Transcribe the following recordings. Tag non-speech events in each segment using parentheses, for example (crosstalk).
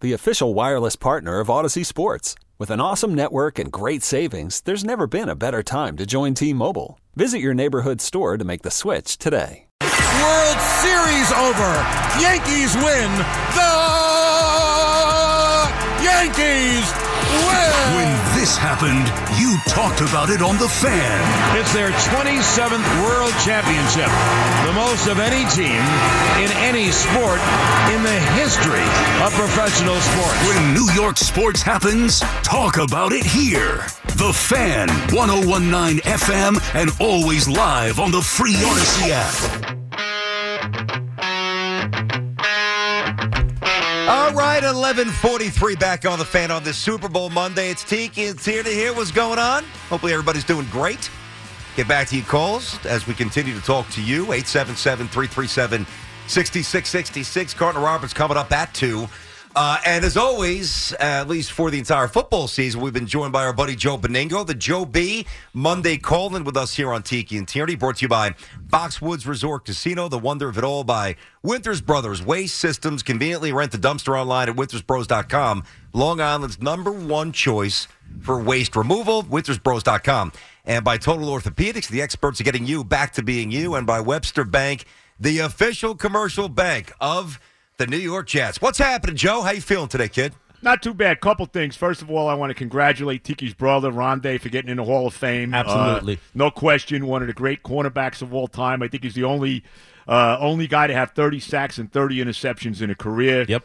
the official wireless partner of Audacy Sports. With an awesome network and great savings, there's never been a better time to join T Mobile. Visit your neighborhood store to make the switch today. World Series over. Yankees win. The Yankees this happened, you talked about it on The Fan. It's their 27th World Championship, the most of any team in any sport in the history of professional sports. When New York sports happens, talk about it here. The Fan, 1019 FM, and always live on the free Audacy app. 1143 back on the fan on this Super Bowl Monday. It's Tiki. It's here to hear what's going on. Hopefully everybody's doing great. Get back to your calls as we continue to talk to you. 877-337-6666. Carton Roberts coming up at 2. Uh, and as always, at least for the entire football season, we've been joined by our buddy Joe Benigno, the Joe B Monday call-in with us here on Tiki and Tierney, brought to you by Foxwoods Resort Casino, the wonder of it all by Winters Brothers Waste Systems. Conveniently rent the dumpster online at wintersbros.com. Long Island's number one choice for waste removal, wintersbros.com. And by Total Orthopedics, the experts are getting you back to being you. And by Webster Bank, the official commercial bank of the New York Jets. What's happening, Joe? How you feeling today, kid? Not too bad. Couple things. First of all, I want to congratulate Tiki's brother, Rondé, for getting in the Hall of Fame. Absolutely. Uh, no question, one of the great cornerbacks of all time. I think he's the only uh, only guy to have 30 sacks and 30 interceptions in a career. Yep.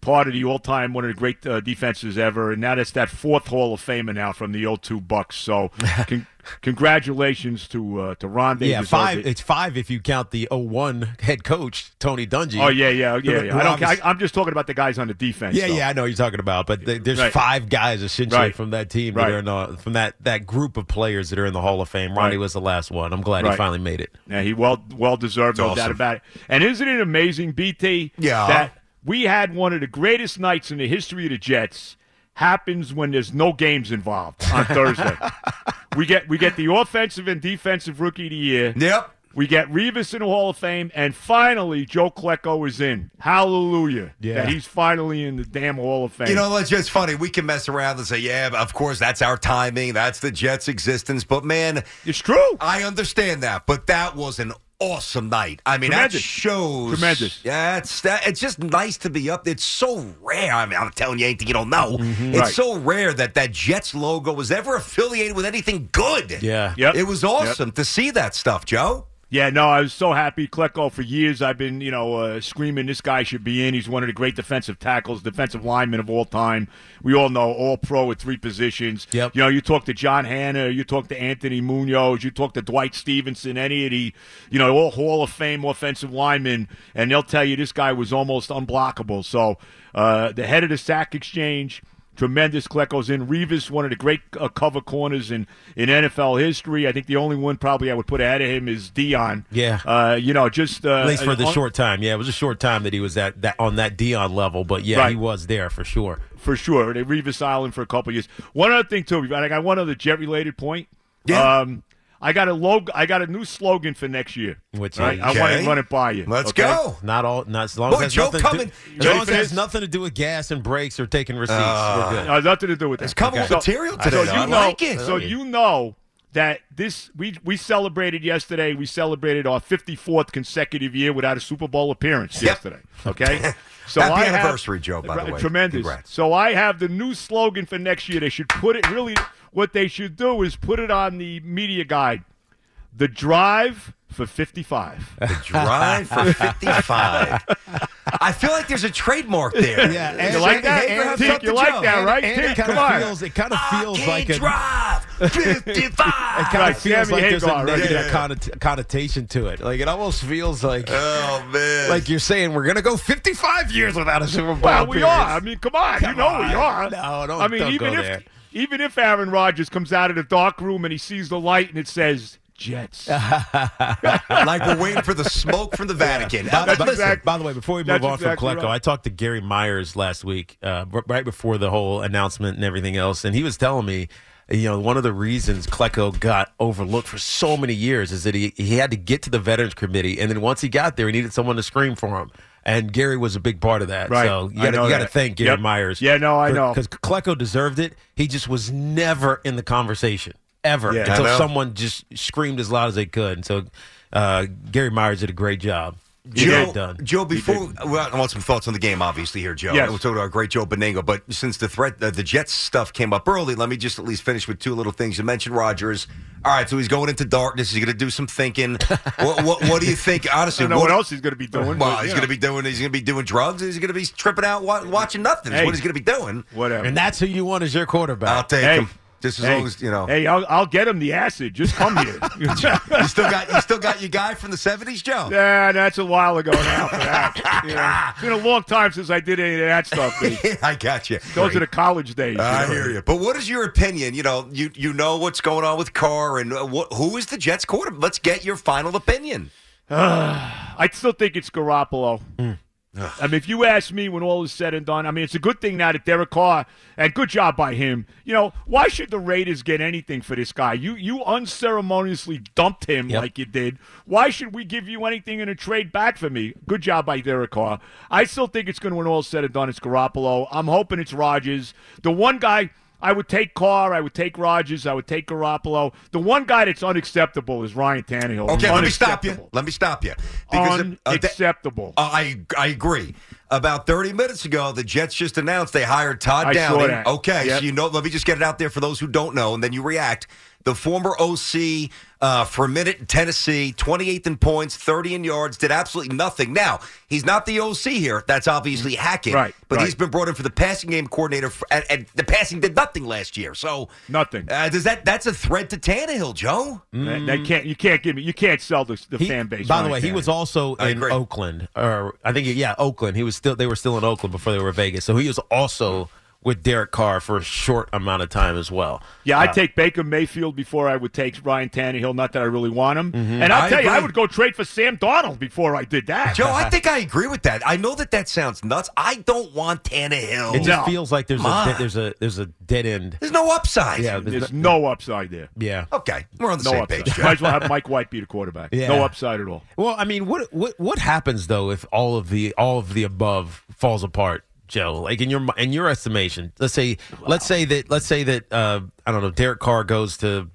Part of the all-time, one of the great uh, defenses ever, and now that's that fourth Hall of Famer now from the 02 Bucks. So, (laughs) con- congratulations to uh, to Rondé. Yeah, five. it. It's five if you count the 01 head coach Tony Dungy. Oh yeah, yeah, yeah. Yeah. I don't, I, I'm just talking about the guys on the defense. Yeah, though. yeah, I know what you're talking about, but th- there's Right. five guys essentially Right. from that team that Right. are in the, from that that group of players that are in the Hall of Fame. Ronnie was the last one. I'm glad he finally made it. Yeah, he well well deserved, no It's doubt about it. And isn't it amazing, BT? Yeah. That we had one of the greatest nights in the history of the Jets happens when there's no games involved on Thursday. (laughs) we get we get the offensive and defensive rookie of the year. Yep. We get Revis in the Hall of Fame, and finally Joe Klecko is in. Hallelujah! Yeah. that he's finally in the damn Hall of Fame. You know, it's just funny. We can mess around and say, yeah, of course, that's our timing. That's the Jets' existence. But, man, it's true. I understand that. But that was an awesome night. I mean, that Tremendous. shows. Tremendous. Yeah, it's, that, it's just nice to be up. It's so rare. I mean, I'm telling you anything you don't know. It's Mm-hmm. Right. so rare that that Jets logo was ever affiliated with anything good. Yeah. Yep. It was awesome to see that stuff, Joe. Yeah, no, I was so happy. Klecko, for years, I've been, you know, uh, screaming this guy should be in. He's one of the great defensive tackles, defensive linemen of all time. We all know all pro at three positions. Yep. You know, you talk to John Hannah, you talk to Anthony Munoz, you talk to Dwight Stephenson, any of the, you know, all Hall of Fame offensive linemen, and they'll tell you this guy was almost unblockable. So, uh, the head of the sack exchange. Tremendous Klecko's in. Revis, one of the great uh, cover corners in, in NFL history. I think the only one probably I would put ahead of him is Deion. Yeah. Uh, you know, just uh, At least for the un- short time. Yeah, it was a short time that he was at that on that Deion level, but yeah, Right. he was there for sure. for sure. They Revis Island for a couple years. One other thing too, I got one other jet related point. Yeah. Um, I got a log- I got a new slogan for next year. Which Right? is- I want to run it by you. Let's okay? go. Not all, not as long Boy, as it Joe nothing coming- to, You as long as it has this? nothing to do with gas and brakes or taking receipts. Uh, We're good. Uh, nothing to do with that. It's coming Okay. with material So today. you I know, like it. So you know that this we we celebrated yesterday. We celebrated our 54th consecutive year without a Super Bowl appearance Yep. yesterday. Okay, (laughs) so Happy I have- anniversary, Joe, by the way. Tremendous. Congrats. So I have the new slogan for next year. They should put it really. What they should do is put it on the media guide. The drive for 55. The drive for 55. (laughs) I feel like there's a trademark there. (laughs) Yeah, and, You and- like that? and- And Tink, you like that, right? And Tink, it kind come of on. feels it kind of I feels can't like a drive (laughs) 55. it kind Right, of feels Sammy like there's a Hagar, right negative there. connot- connotation to it. Like it almost feels like oh man. like you're saying we're gonna go 55 years without a Super Bowl. Well, we appearance. are. I mean, come on. you Come know we are. No, don't- I mean, don't even go if there. even if Aaron Rodgers comes out of the dark room and he sees the light and it says Jets. (laughs) like we're waiting for the smoke from the Vatican. Uh, By, by- listen, exact- by the way, before we move on exactly from Klecko, right. I talked to Gary Myers last week, uh, right before the whole announcement and everything else, and he was telling me, you know, one of the reasons Klecko got overlooked for so many years is that he, he had to get to the Veterans Committee, and then once he got there, he needed someone to scream for him. And Gary was a big part of that. Right. So you got know you got to thank Gary Yep. Myers. Yeah, no, I know. Because Klecko deserved it. He just was never in the conversation, ever, Yeah. Until someone just screamed as loud as they could. And so uh, Gary Myers did a great job. Joe, done. Joe, before well, I want some thoughts on the game, obviously here, Joe. Yes. We'll talk to our great Joe Benigno. But since the threat, uh, the Jets stuff came up early, let me just at least finish with two little things. You mentioned Rodgers. All right, so he's going into darkness. He's going to do some thinking. (laughs) what, what, what do you think? I Honestly, don't know what else he's going to be doing. Well, he's you going to be doing. He's going to be doing drugs. He's going to be tripping out, watching nothing. Is Hey. what he's going to be doing. whatever. And that's who you want as your quarterback. I'll take Hey. him. Just as hey, long as you know. Hey, I'll, I'll get him the acid. Just come here. (laughs) You still got you still got your guy from the seventies, Joe. Yeah, that's a while ago now. For that. (laughs) Know, it's been a long time since I did any of that stuff. (laughs) I got you. Those are the college days. I know. hear you. But what is your opinion? You know, you you know what's going on with Carr and uh, what, who is the Jets quarterback? Let's get your final opinion. (sighs) I still think it's Garoppolo. I mean, if you ask me when all is said and done, I mean, it's a good thing now that Derek Carr, and good job by him. You know, why should the Raiders get anything for this guy? You you unceremoniously dumped him Yep. like you did. Why should we give you anything in a trade back for me? Good job by Derek Carr. I still think it's going to, when all is said and done, it's Garoppolo. I'm hoping it's Rodgers. The one guy. I would take Carr. I would take Rodgers. I would take Garoppolo. The one guy that's unacceptable is Ryan Tannehill. Okay, let me stop you. Let me stop you. uh, th- Unacceptable. uh, I I agree. About 30 minutes ago, the Jets just announced they hired Todd I saw Downing. that. Okay, Yep. so you know, let me just get it out there for those who don't know, and then you react. The former OC uh, for a minute in Tennessee, 28th in points, 30 in yards, did absolutely nothing. Now, he's not the OC here. That's obviously Hackett. Right, But right. he's been brought in for the passing game coordinator, for, and, and the passing did nothing last year. So Nothing. Uh, does that that's a threat to Tannehill, Joe? That, that can't you can't give me you can't sell the, the He- fan base. By the Ryan way, he was also I in agree. Oakland, or I think yeah, Oakland. He was still they were still in Oakland before they were Vegas, so he was also with Derek Carr for a short amount of time as well. Yeah, I'd uh, take Baker Mayfield before I would take Ryan Tannehill. Not that I really want him. Mm-hmm. And I'll I tell you, I would go trade for Sam Darnold before I did that. Joe, I (laughs) think I agree with that. I know that that sounds nuts. I don't want Tannehill. It just No. feels like there's a there's a there's a dead end. There's no upside. Yeah, there's There's no- no upside there. yeah. Okay, we're on the No same upside. page, (laughs) Joe. Might as well have Mike White be the quarterback. Yeah. No upside at all. Well, I mean, what what what happens though if all of the all of the above falls apart, Joe? Like in your in your estimation, let's say let's say that let's say that uh, I don't know, Derek Carr goes to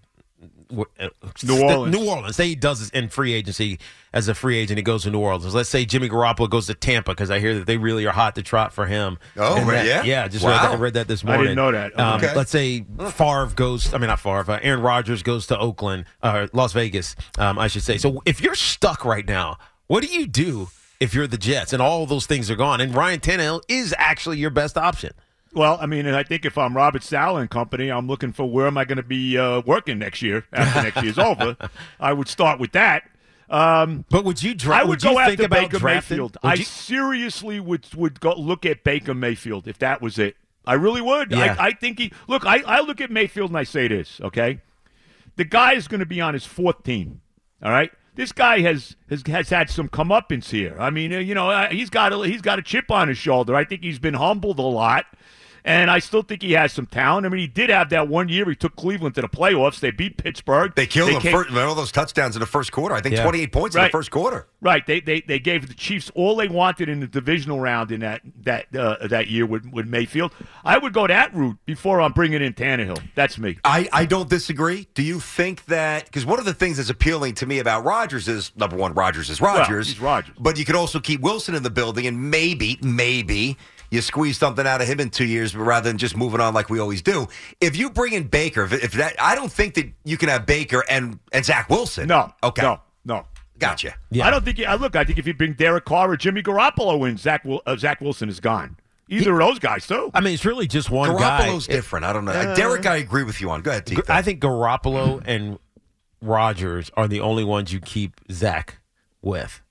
uh, New Orleans. New Orleans. Say he does this in free agency as a free agent. He goes to New Orleans. Let's say Jimmy Garoppolo goes to Tampa because I hear that they really are hot to trot for him. Oh, right, that- yeah? yeah. Just Wow. read, that, I read that this morning. I didn't know that. Um, Okay. Let's say Favre goes. I mean, not Favre. Uh, Aaron Rodgers goes to Oakland, uh, Las Vegas. Um, I should say. So if you're stuck right now, what do you do if you're the Jets and all those things are gone and Ryan Tannehill is actually your best option? Well, I mean, and I think if I'm Robert Saleh and company, I'm looking for where am I going to be uh, working next year after next year's (laughs) over. I would start with that. Um, But would you draft? I would, you go think after about Baker drafting? Mayfield. Would I you- seriously would would go look at Baker Mayfield if that was it. I really would. Yeah. I, I think he look. I, I look at Mayfield and I say this. Okay, the guy is going to be on his fourth team. All right. This guy has, has has had some comeuppance here. I mean, uh, you know, uh, he's got a, he's got a chip on his shoulder. I think he's been humbled a lot. And I still think he has some talent. I mean, he did have that one year. He took Cleveland to the playoffs. They beat Pittsburgh. They killed him came- first, all those touchdowns in the first quarter. I think Yeah. 28 points in Right. the first quarter. Right. They, they they gave the Chiefs all they wanted in the divisional round in that that uh, that year with, with Mayfield. I would go that route before I'm bringing in Tannehill. That's me. I, I don't disagree. Do you think that because one of the things that's appealing to me about Rodgers is number one, Rodgers is Rodgers. he's Rodgers. But you could also keep Wilson in the building and maybe, maybe you squeeze something out of him in two years rather than just moving on like we always do. If you bring in Baker, if, if that I don't think that you can have Baker and, and Zach Wilson. No. Okay. No. No. Gotcha. Yeah. I don't think. You, I look. I think if you bring Derek Carr or Jimmy Garoppolo in, Zach uh, Zach Wilson is gone. Either of those guys too. I mean, it's really just one guy. Garoppolo's different. I don't know. Derek, I agree with you on. Go ahead, Tito. I think Garoppolo and Rodgers are the only ones you keep Zach with.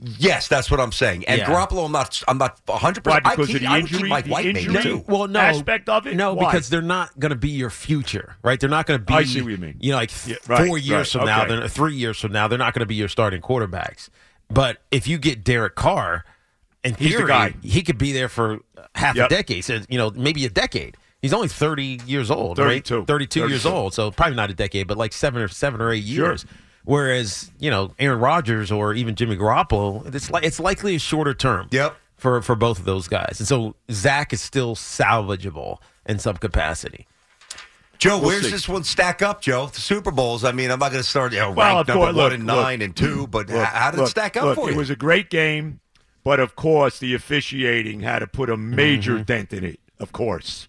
Yes, that's what I'm saying. And Yeah. Garoppolo, I'm not. I'm not 100. Why? percent I Because keep, of the I keep injury- Mike the White maybe injury? too. Well, no aspect of it? No, Why? because they're not going to be your future, right? They're not going to be. I see what you mean. You know, like Yeah, right, four years right, from now, okay. they're three years from now, they're not going to be your starting quarterbacks. But if you get Derek Carr, in He's the theory, guy. he could be there for half Yep. a decade. So, you know, maybe a decade. He's only thirty years old, 32. right? Thirty-two years old, so probably not a decade, but like seven or seven or eight Sure. Years. Whereas, you know, Aaron Rodgers or even Jimmy Garoppolo, it's like it's likely a shorter term Yep. for for both of those guys. And so Zach is still salvageable in some capacity. Joe, We'll where's see. this one stack up, Joe? The Super Bowls. I mean, I'm not going to start you know, Well, ranked of number course, one look, and look. nine and two, but Look, how did look, it stack up look, for It was a great game, but of course the officiating had to put a major Mm-hmm. dent in it. Of course,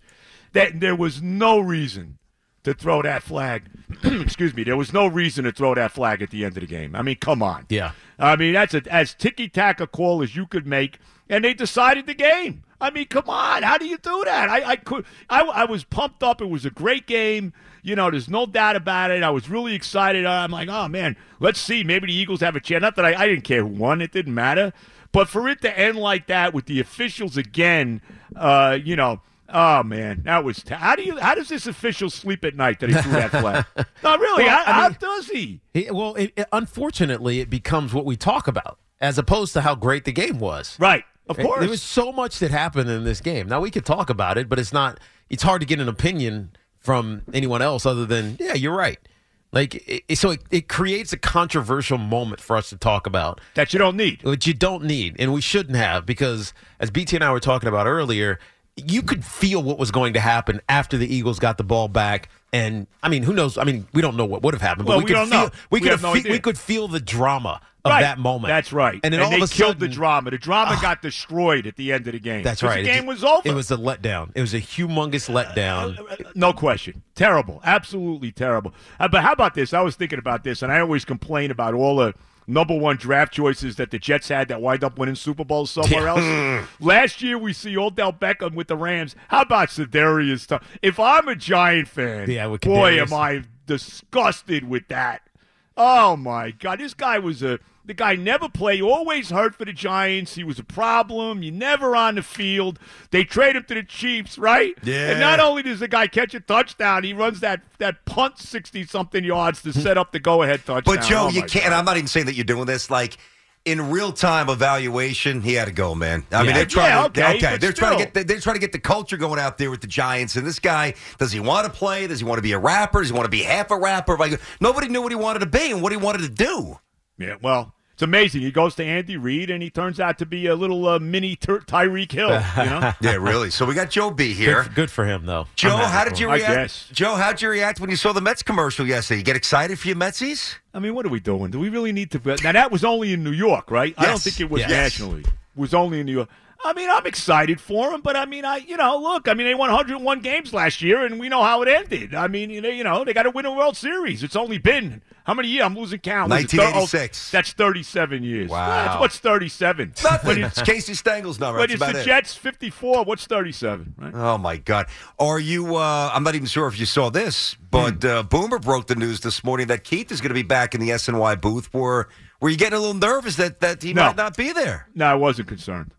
that there was no reason to throw that flag. (clears throat) Excuse me. There was no reason to throw that flag at the end of the game. I mean, come on. Yeah. I mean, that's a, as ticky tack a call as you could make, and they decided the game. I mean, come on, how do you do that? I, I could, I, I was pumped up. It was a great game. You know, there's no doubt about it. I was really excited. I'm like, oh man, let's see. Maybe the Eagles have a chance. Not that I, I didn't care who won. It didn't matter. But for it to end like that with the officials again, uh, you know. Oh man, that was t- how do you how does this official sleep at night that he threw that flag? (laughs) no, really, Well, how, I how does he? He- well, it, it- unfortunately, it becomes what we talk about as opposed to how great the game was. Right, of It- course. There was so much that happened in this game. Now we could talk about it, but it's not. It's hard to get an opinion from anyone else other than yeah, you're right. Like it, it- so, it, it creates a controversial moment for us to talk about, that you don't need. which you don't need, and we shouldn't have because as BT and I were talking about earlier, you could feel what was going to happen after the Eagles got the ball back. And I mean, who knows? I mean, we don't know what would have happened, but Well, we, we could feel know. we We could have no fe- we could feel the drama of right. that moment. That's right. And then all they of a killed sudden, the drama. The drama ah. got destroyed at the end of the game. That's right. The It game just- was over. It was a letdown. It was a humongous letdown. Uh, uh, uh, no question. Terrible. Absolutely terrible. Uh, but how about this? I was thinking about this, and I always complain about all the number one draft choices that the Jets had that wind up winning Super Bowls somewhere else. (laughs) Last year, we see Odell Beckham with the Rams. How about Sedarius? Thompson? If I'm a Giant fan, Yeah, boy, am I disgusted with that. Oh my God, this guy was a the guy never played, always hurt for the Giants. He was a problem. You never on the field. They trade him to the Chiefs, right? Yeah. And not only does the guy catch a touchdown, he runs that that punt sixty something yards to set up the go ahead touchdown. But Joe, Oh, you can't. I'm not even saying that you're doing this. Like in real time evaluation, he had to go, man. I mean, they're trying. Yeah, to, okay, okay, they're trying to get. The, they're trying to get the culture going out there with the Giants. And this guy, does he want to play? Does he want to be a rapper? Does he want to be half a rapper? Like nobody knew what he wanted to be and what he wanted to do. Yeah, well, it's amazing. He goes to Andy Reid, and he turns out to be a little uh, mini Ty- Tyreek Hill. You (laughs) know. Yeah, really. So we got Joe B here. Good, good for him, though. Joe, how did him. you I react? guess. Joe, how'd you react when you saw the Mets commercial yesterday? You get excited for your Metsies? I mean, what are we doing? Do we really need to? Now that was only in New York, right? I don't think it was Yes. nationally. It was only in New York. I mean, I'm excited for them, but I mean, I you know, look, I mean, they won 101 games last year, and we know how it ended. I mean, you know, you know, they got to win a World Series. It's only been how many years? I'm losing count. Was it thir- oh, 1986. that's 37 years. Wow. That's- what's 37? Nothing. It's (laughs) Casey Stengel's number. But That's it's the it. Jets 54. What's 37? Right? Oh my God! Are you? Uh, I'm not even sure if you saw this, but Hmm. uh, Boomer broke the news this morning that Keith is going to be back in the SNY booth. Were Were you getting a little nervous that that he No. might not be there? No, I wasn't concerned.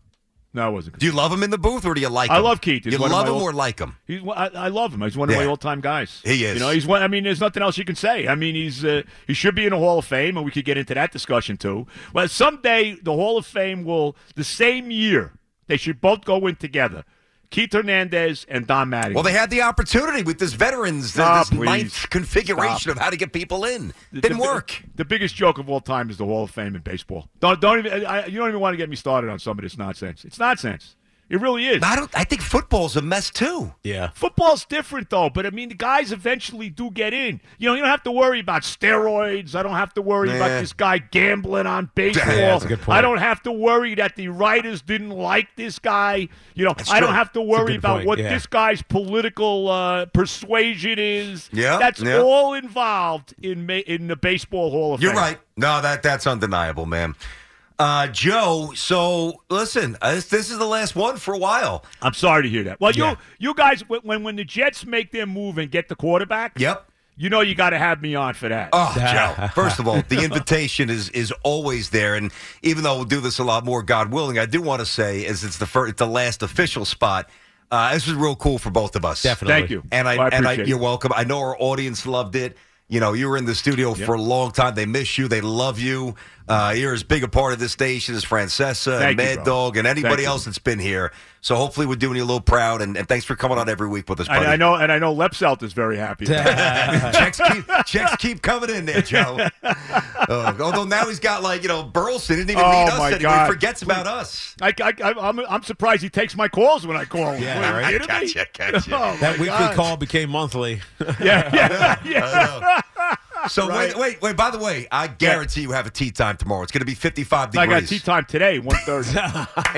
No, I wasn't. Do you love him in the booth, or do you like him? I love Keith. He's You love him old- or like him? He's I, I love him. He's one of Yeah. my all-time guys. He is. You know, he's one. I mean, there's nothing else you can say. I mean, he's uh, he should be in the Hall of Fame, and we could get into that discussion too. Well, someday the Hall of Fame will the same year they should both go in together. Keith Hernandez and Don Mattingly. Well, they had the opportunity with this veterans, Oh, this please. ninth configuration of how to get people in. Didn't the- work. The biggest joke of all time is the Hall of Fame in baseball. Don't don't even I, you don't even want to get me started on some of this nonsense. It's nonsense. It really is. I don't. I think football's a mess too. Yeah. Football's different though, but I mean the guys eventually do get in. You know, you don't have to worry about steroids. I don't have to worry Nah. about this guy gambling on baseball. (laughs) Yeah, that's a good point. I don't have to worry that the writers didn't like this guy. You know, I don't have to worry about point, what yeah. this guy's political uh, persuasion is. Yeah, that's yeah. all involved in ma- in the baseball Hall of fame. You're Fame. right. No, that that's undeniable, man. Uh, Joe, so listen, uh, this, this is the last one for a while. I'm sorry to hear that. Well, Yeah. you you guys when- when when the Jets make their move and get the quarterback, Yep. you know you got to have me on for that. Oh, Joe. (laughs) First of all, the invitation is is always there, and even though we'll do this a lot more, God willing, I do want to say, as it's the first, it's the last official spot. Uh, this was real cool for both of us. Definitely. Thank you. And I, Well, and I, you're welcome. I know our audience loved it. You know, you were in the studio for a long time. They miss you. They love you. Uh, you're as big a part of this station as Francesa Thank and you, Mad bro. Dog and anybody Thank you. else that's been here. So hopefully we're doing you a little proud. And, and thanks for coming on every week with us, buddy. And I know, and I know, Lepselt is very happy. about (laughs) checks keep checks keep coming in there, Joe. (laughs) Uh, although now he's got like you know Burleson didn't even Oh, need us my anymore. God. He forgets about us. I, I, I, I'm, I'm surprised he takes my calls when I call him. Yeah, What, are you right. kidding me? Gotcha, gotcha. (laughs) Oh, That weekly God. call became monthly. Yeah, yeah, yeah. So Right. wait, wait, wait. By the way, I guarantee you have a tea time tomorrow. It's going to be 55 degrees. I got tea time today, (laughs) one thirty.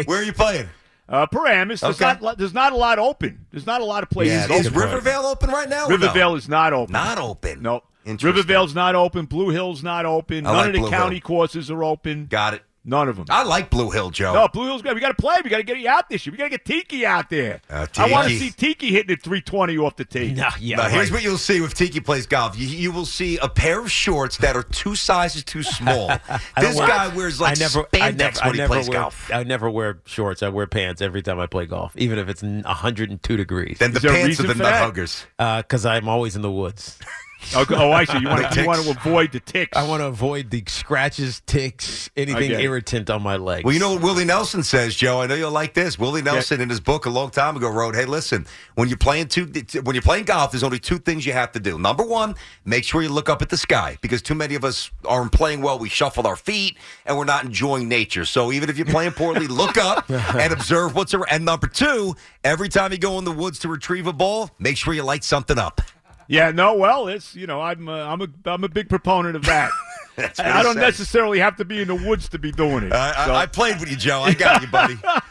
Where are you playing? Uh, Paramus. There's Okay. not, there's not a lot open. There's not a lot of places. Yeah, Is that's open. a. Rivervale open right now? or no? Is not open. not open. No. Interesting. Rivervale's not open. Blue Hill's not open. I None like of the Blue county Hill. courses are open. Got it. None of them. I like Blue Hill, Joe. No, Blue Hill's good. We got to play. We got to get you out this year. We got to get Tiki out there. Uh, I want to see Tiki hitting at 320 off the tee. no, yeah. Now, here's right. what you'll see with Tiki plays golf. You, you will see a pair of shorts that are two sizes too small. (laughs) This don't wear- guy wears like I never, spandex I never, when I he plays wear, golf. I never wear shorts. I wear pants every time I play golf, even if it's 102 degrees. Then the Is there a pants are the for nut huggers. Because I'm always in the woods. (laughs) Oh, oh, I see. You want, to, you want to avoid the ticks. I want to avoid the scratches, ticks, anything irritant on my legs. Well, you know what Willie Nelson says, Joe. I know you'll like this. Willie Nelson, in his book a long time ago, wrote, "Hey, listen, when you're playing two, when you're playing golf, there's only two things you have to do. Number one, make sure you look up at the sky because too many of us aren't playing well. We shuffle our feet and we're not enjoying nature. So even if you're playing poorly, (laughs) look up (laughs) and observe what's around. And number two, every time you go in the woods to retrieve a ball, make sure you light something up. Yeah, no, well, it's you know, I'm uh, I'm a I'm a big proponent of that. (laughs) That's I don't says. necessarily have to be in the woods to be doing it. I, So- I, I played with you, Joe. I got you, buddy. (laughs) All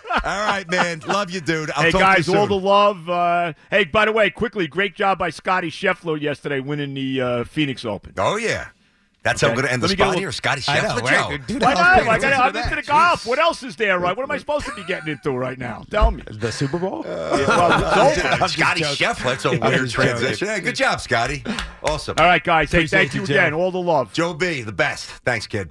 right, man. Love you, dude. I'll hey guys, to you all the love. Uh, hey, by the way, quickly, great job by Scotty Scheffler yesterday winning the uh, Phoenix Open. Oh yeah, that's how I'm going to end Let the me get a spot little- here. Scotty I know, Scheffler, right? Joe. Dude, Why not? paying I attention got, I'm to into the golf. Jeez. What else is there? Right? What am I supposed to be getting into right now? Tell me. The Super Bowl? Uh, yeah, well, (laughs) it's over. (laughs) Scotty joking. Scheffler. That's a I'm weird transition. Hey, good job, Scotty. Awesome. All right, guys. Hey, thank you you, again. All the love. Joe B, the best. Thanks, kid.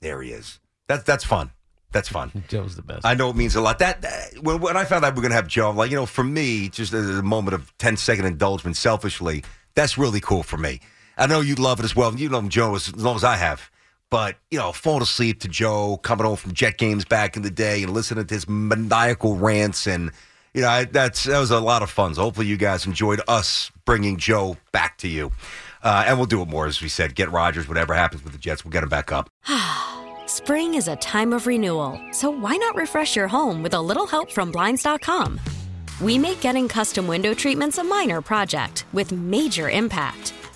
There he is. That's that's fun. That's fun. (laughs) Joe's the best. I know it means a lot. That, that- when, when I found out we are going to have Joe, I'm like, you know, for me, just as a moment of 10 second indulgence, selfishly, that's really cool for me. I know you love it as well. You know Joe as, as long as I have. But, you know, falling asleep to Joe, coming home from Jet games back in the day and listening to his maniacal rants. And, you know, I, that's that was a lot of fun. So hopefully you guys enjoyed us bringing Joe back to you. Uh, and we'll do it more, as we said. Get Rodgers, whatever happens with the Jets, we'll get him back up. (sighs) Spring is a time of renewal, so why not refresh your home with a little help from Blinds.com? We make getting custom window treatments a minor project with major impact.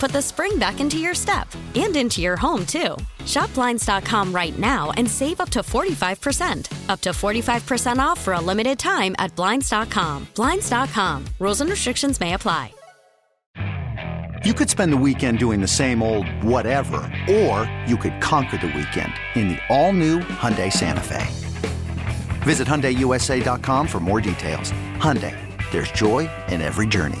put the spring back into your step and into your home, too. Shop Blinds.com right now and save up to 45%. Up to 45% off for a limited time at Blinds.com. Blinds.com. Rules and restrictions may apply. You could spend the weekend doing the same old whatever, or you could conquer the weekend in the all-new Hyundai Santa Fe. Visit HyundaiUSA.com for more details. Hyundai, there's joy in every journey.